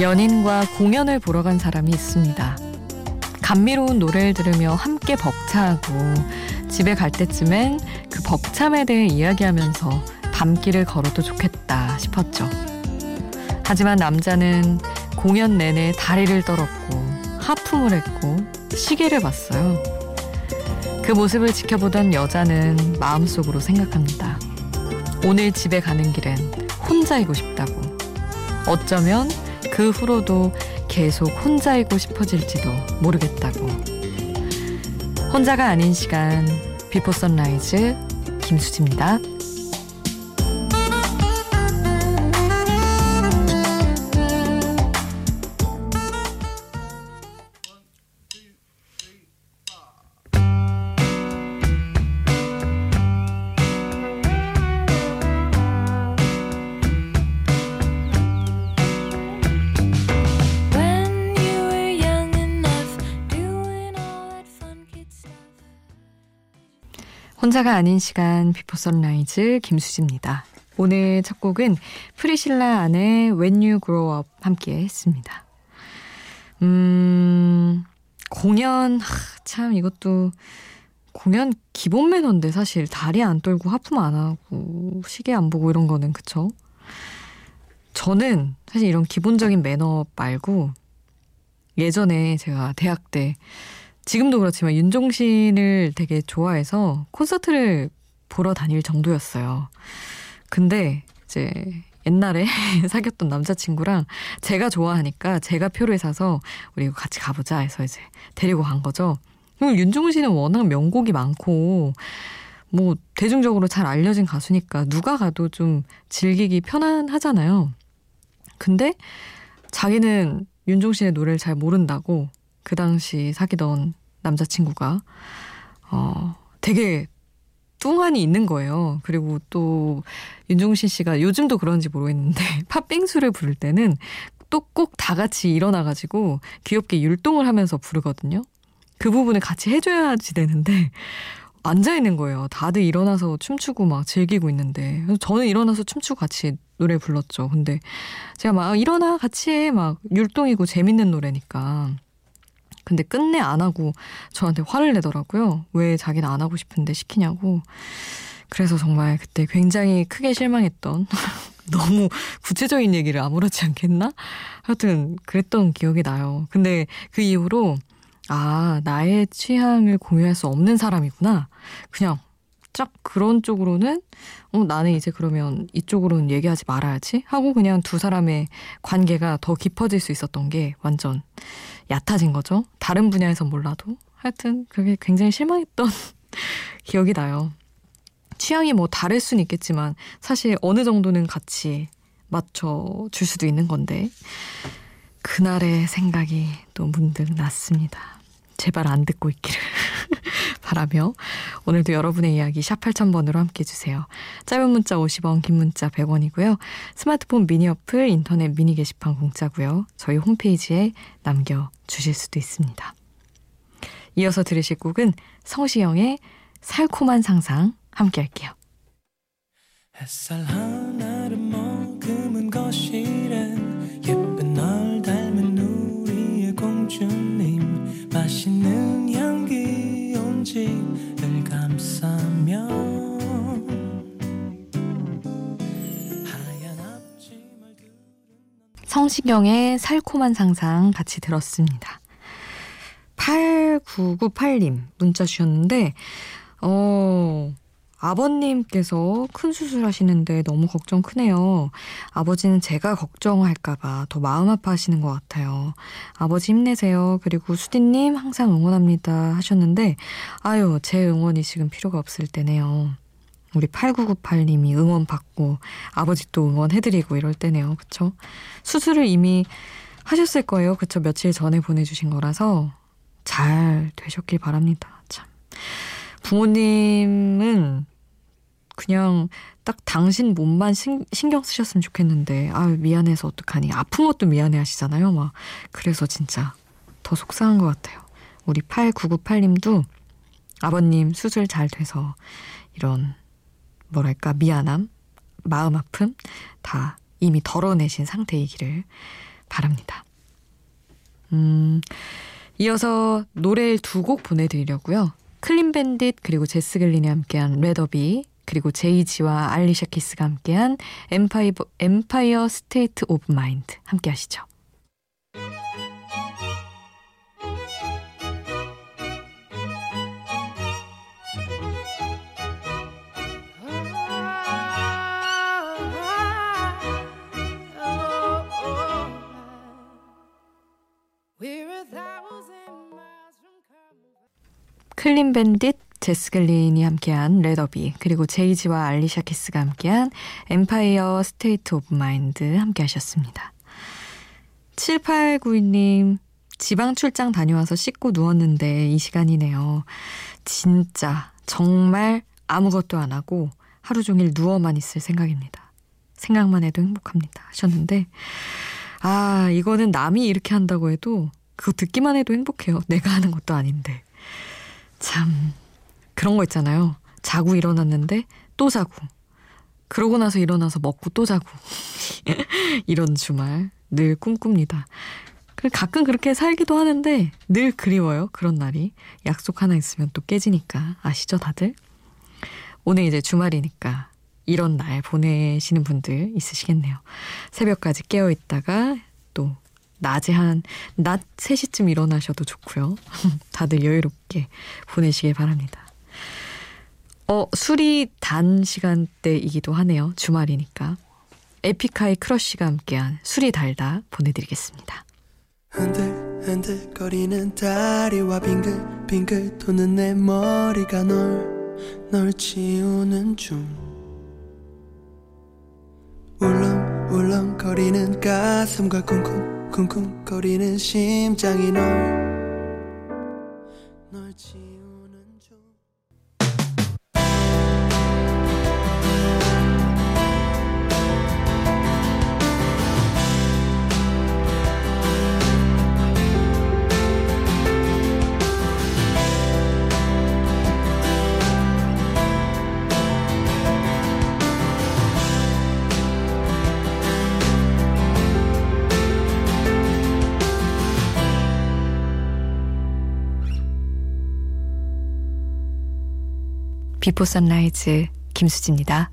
연인과 공연을 보러 간 사람이 있습니다. 감미로운 노래를 들으며 함께 벅차하고 집에 갈 때쯤엔 그 벅참에 대해 이야기하면서 밤길을 걸어도 좋겠다 싶었죠. 하지만 남자는 공연 내내 다리를 떨었고 하품을 했고 시계를 봤어요. 그 모습을 지켜보던 여자는 마음속으로 생각합니다. 오늘 집에 가는 길엔 혼자이고 싶다고. 어쩌면 그 후로도 계속 혼자이고 싶어질지도 모르겠다고. 혼자가 아닌 시간, Before Sunrise, 김수지입니다. 혼자가 아닌 시간 Before Sunrise 김수지입니다. 오늘 첫 곡은 프리실라 안의 When You Grow Up 함께 했습니다. 음, 공연, 하, 참 이것도 공연 기본 매너인데 사실 다리 안 떨고 하품 안 하고 시계 안 보고 이런 거는 그쵸? 저는 사실 이런 기본적인 매너 말고 예전에 제가 대학 때 지금도 그렇지만 윤종신을 되게 좋아해서 콘서트를 보러 다닐 정도였어요. 근데 이제 옛날에 사귀었던 남자친구랑 제가 좋아하니까 제가 표를 사서 우리 같이 가보자 해서 이제 데리고 간 거죠. 윤종신은 워낙 명곡이 많고 뭐 대중적으로 잘 알려진 가수니까 누가 가도 좀 즐기기 편안하잖아요. 근데 자기는 윤종신의 노래를 잘 모른다고 그 당시 사귀던 남자친구가 어 되게 뚱한이 있는 거예요. 그리고 또 윤종신 씨가 요즘도 그런지 모르겠는데 팥빙수를 부를 때는 또 꼭 다 같이 일어나가지고 귀엽게 율동을 하면서 부르거든요. 그 부분을 같이 해줘야지 되는데 앉아 있는 거예요. 다들 일어나서 춤추고 막 즐기고 있는데 저는 일어나서 춤추고 같이 노래 불렀죠. 근데 제가 막 아, 일어나 같이 해 막 율동이고 재밌는 노래니까 근데 끝내 안 하고 저한테 화를 내더라고요. 왜 자기는 안 하고 싶은데 시키냐고. 그래서 정말 그때 굉장히 크게 실망했던 너무 구체적인 얘기를 아무렇지 않겠나? 하여튼 그랬던 기억이 나요. 근데 그 이후로 아, 나의 취향을 공유할 수 없는 사람이구나. 그냥 쫙 그런 쪽으로는 어, 나는 이제 그러면 이쪽으로는 얘기하지 말아야지 하고 그냥 두 사람의 관계가 더 깊어질 수 있었던 게 완전 얕아진 거죠. 다른 분야에서 몰라도 하여튼 그게 굉장히 실망했던 기억이 나요. 취향이 뭐 다를 수는 있겠지만 사실 어느 정도는 같이 맞춰 줄 수도 있는 건데 그날의 생각이 또 문득 났습니다. 제발 안 듣고 있기를 바라며 오늘도 여러분의 이야기 샵 8000번으로 함께 해주세요. 짧은 문자 50원, 긴 문자 100원이고요. 스마트폰 미니 어플, 인터넷 미니 게시판 공짜고요. 저희 홈페이지에 남겨주실 수도 있습니다. 이어서 들으실 곡은 성시영의 살코만 상상 함께 할게요. 햇살 하나를 머금은 거실엔 예쁜 널 닮은 우리의 공주님 맛있는 향기 온 집을 감싸며 성시경의 살코만 상상 같이 들었습니다. 8998님 문자 주셨는데 어 아버님께서 큰 수술하시는데 너무 걱정 크네요. 아버지는 제가 걱정할까봐 더 마음 아파하시는 것 같아요. 아버지 힘내세요. 그리고 수디님 항상 응원합니다 하셨는데 아유 제 응원이 지금 필요가 없을 때네요. 우리 8998님이 응원 받고 아버지 또 응원해드리고 이럴 때네요. 그쵸? 수술을 이미 하셨을 거예요. 그쵸? 며칠 전에 보내주신 거라서 잘 되셨길 바랍니다. 참. 부모님은 그냥 딱 당신 몸만 신, 경 쓰셨으면 좋겠는데 아 미안해서 어떡하니 아픈 것도 미안해 하시잖아요 막 그래서 진짜 더 속상한 것 같아요 우리 8998님도 아버님 수술 잘 돼서 이런 뭐랄까 미안함 마음 아픔 다 이미 덜어내신 상태이기를 바랍니다. 음, 이어서 노래 두 곡 보내드리려고요. 클린 밴딧 그리고 제스 글린이 함께한 Rather Be 그리고 제이지와 알리샤 키스가 함께한 Empi, Empire State of Mind 함께 하시죠. 클린 밴딧, 제스 글린이 함께한 Rather Be, 그리고 제이지와 알리샤 키스가 함께한 Empire State of Mind 함께 하셨습니다. 7892님, 지방 출장 다녀와서 씻고 누웠는데 이 시간이네요. 진짜, 정말 아무것도 안 하고 하루 종일 누워만 있을 생각입니다. 생각만 해도 행복합니다. 하셨는데, 아, 이거는 남이 이렇게 한다고 해도 그거 듣기만 해도 행복해요. 내가 하는 것도 아닌데. 참, 그런 거 있잖아요. 자고 일어났는데 또 자고. 그러고 나서 일어나서 먹고 또 자고. 이런 주말 늘 꿈꿉니다. 가끔 그렇게 살기도 하는데 늘 그리워요. 그런 날이. 약속 하나 있으면 또 깨지니까. 아시죠, 다들? 오늘 이제 주말이니까 이런 날 보내시는 분들 있으시겠네요. 새벽까지 깨어 있다가 또 낮에 한 낮 3시쯤 일어나셔도 좋고요. 다들 여유롭게 보내시길 바랍니다. 어, 술이 단 시간대이기도 하네요. 주말이니까. 에픽하이 크러쉬가 함께한 술이 달다 보내드리겠습니다. 흔들흔들거리는 다리와 빙글빙글 도는 내 머리가 널, 널 지우는 중 울렁울렁거리는 가슴과 쿵쿵 쿵쿵거리는 심장이 널 비포 선라이즈 김수지입니다.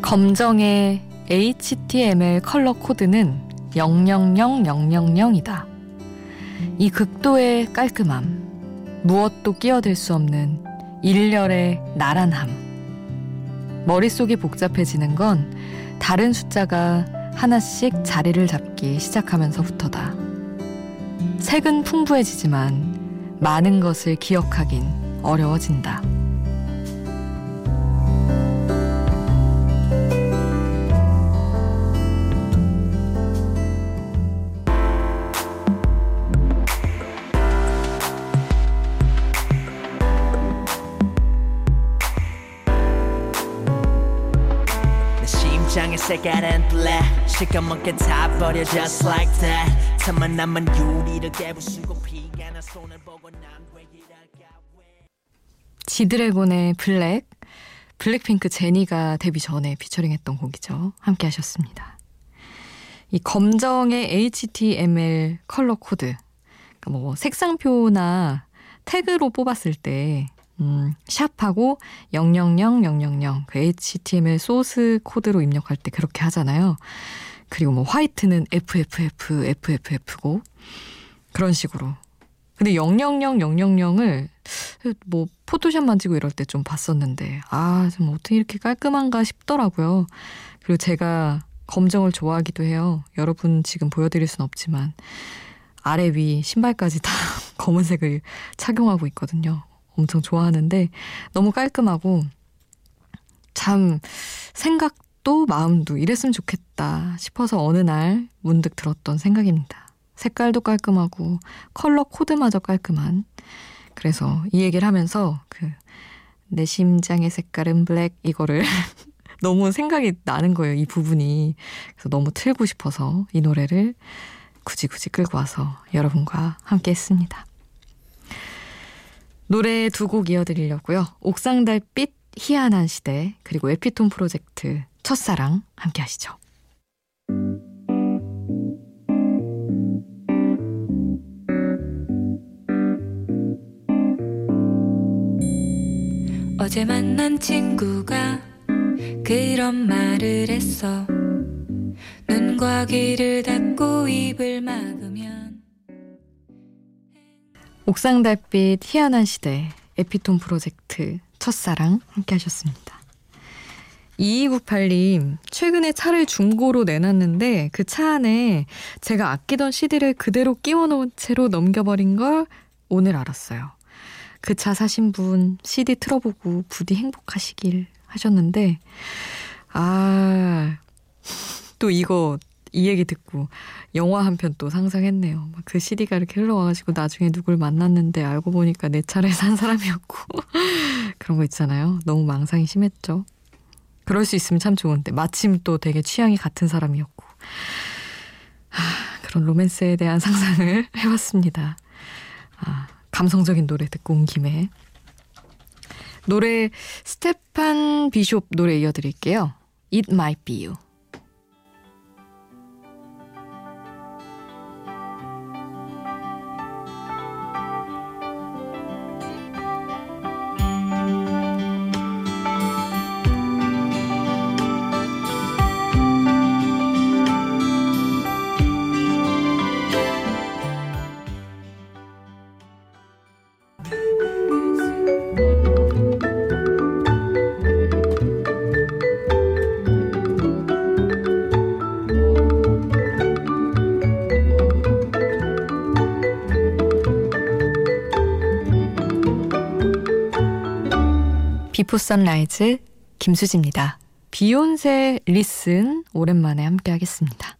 검정의 HTML 컬러 코드는 000000이다. 이 극도의 깔끔함, 무엇도 끼어들 수 없는 일렬의 나란함. 머릿속이 복잡해지는 건 다른 숫자가 하나씩 자리를 잡기 시작하면서부터다. 책은 풍부해지지만 많은 것을 기억하긴 어려워진다. 색깔은 black 시커멓게 타버려 just like that 틈만 나면 유리를 깨부수고 피가 난 손을 보고 이럴까 지드래곤의 Black 블랙핑크 제니가 데뷔 전에 피처링했던 곡이죠. 함께 하셨습니다. 이 검정의 HTML 컬러 코드 그러니까 뭐 색상표나 태그로 뽑았을 때 음, 샵하고 000000 그 HTML 소스 코드로 입력할 때 그렇게 하잖아요. 그리고 뭐 화이트는 FFF, FFF고 그런 식으로. 근데 000000을 뭐 포토샵 만지고 이럴 때 좀 봤었는데 아, 좀 어떻게 이렇게 깔끔한가 싶더라고요. 그리고 제가 검정을 좋아하기도 해요. 여러분 지금 보여드릴 순 없지만 아래 위 신발까지 다 검은색을 착용하고 있거든요. 엄청 좋아하는데 너무 깔끔하고 참 생각도 마음도 이랬으면 좋겠다 싶어서 어느 날 문득 들었던 생각입니다. 색깔도 깔끔하고 컬러 코드마저 깔끔한 그래서 이 얘기를 하면서 그 내 심장의 색깔은 블랙 이거를 너무 생각이 나는 거예요, 이 부분이. 그래서 너무 틀고 싶어서 이 노래를 굳이 굳이 끌고 와서 여러분과 함께 했습니다. 노래 두 곡 이어드리려고요. 옥상달빛 희한한 시대 그리고 에피톤 프로젝트 첫사랑 함께 하시죠. 어제 만난 친구가 그런 말을 했어. 눈과 귀를 닫고 입을 막으면 옥상 달빛 희한한 시대 에피톤 프로젝트 첫사랑 함께 하셨습니다. 2298님, 최근에 차를 중고로 내놨는데 그 차 안에 제가 아끼던 CD를 그대로 끼워 놓은 채로 넘겨버린 걸 오늘 알았어요. 그 차 사신 분 CD 틀어보고 부디 행복하시길 하셨는데, 아, 또 이거 이 얘기 듣고 영화 한 편 또 상상했네요. 그 CD가 이렇게 흘러와가지고 나중에 누굴 만났는데 알고 보니까 내 차를 산 사람이었고 그런 거 있잖아요. 너무 망상이 심했죠. 그럴 수 있으면 참 좋은데 마침 또 되게 취향이 같은 사람이었고 아, 그런 로맨스에 대한 상상을 해봤습니다. 아, 감성적인 노래 듣고 온 김에 노래 스테판 비숍 노래 이어드릴게요. It Might Be You. 비포 선라이즈 김수지입니다. 비욘세 리슨 오랜만에 함께 하겠습니다.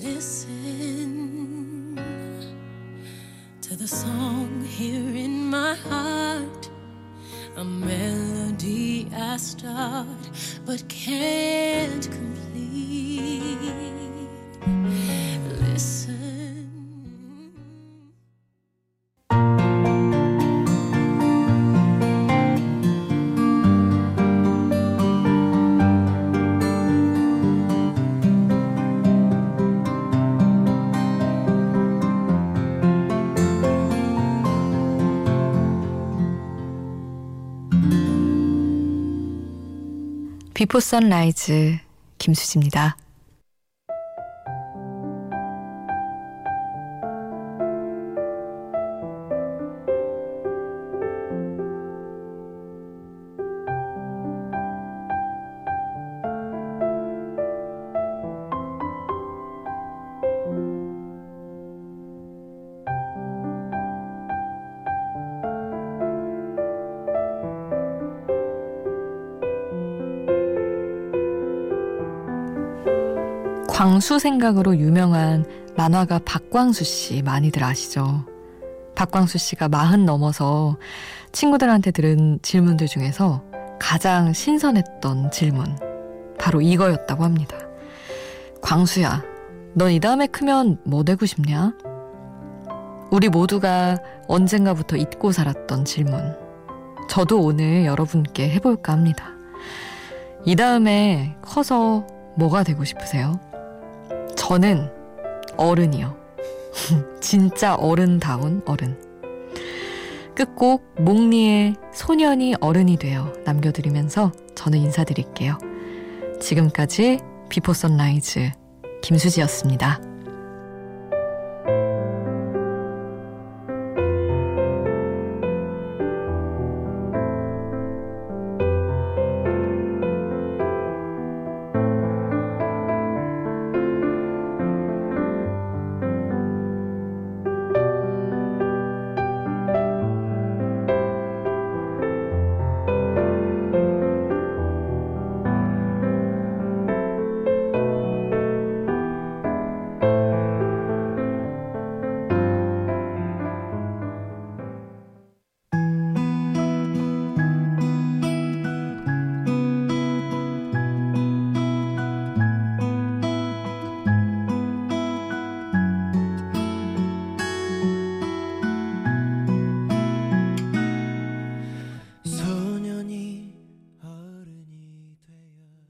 Listen to the song here in my heart A melody I start but can't 비포 선라이즈 김수지입니다. 광수 생각으로 유명한 만화가 박광수 씨 많이들 아시죠? 박광수 씨가 마흔 넘어서 친구들한테 들은 질문들 중에서 가장 신선했던 질문 바로 이거였다고 합니다. 광수야, 넌 이 다음에 크면 뭐 되고 싶냐? 우리 모두가 언젠가부터 잊고 살았던 질문. 저도 오늘 여러분께 해볼까 합니다. 이 다음에 커서 뭐가 되고 싶으세요? 저는 어른이요. 진짜 어른다운 어른. 끝곡 몽니의 소년이 어른이 되어 남겨드리면서 저는 인사드릴게요. 지금까지 비포 선라이즈 김수지였습니다.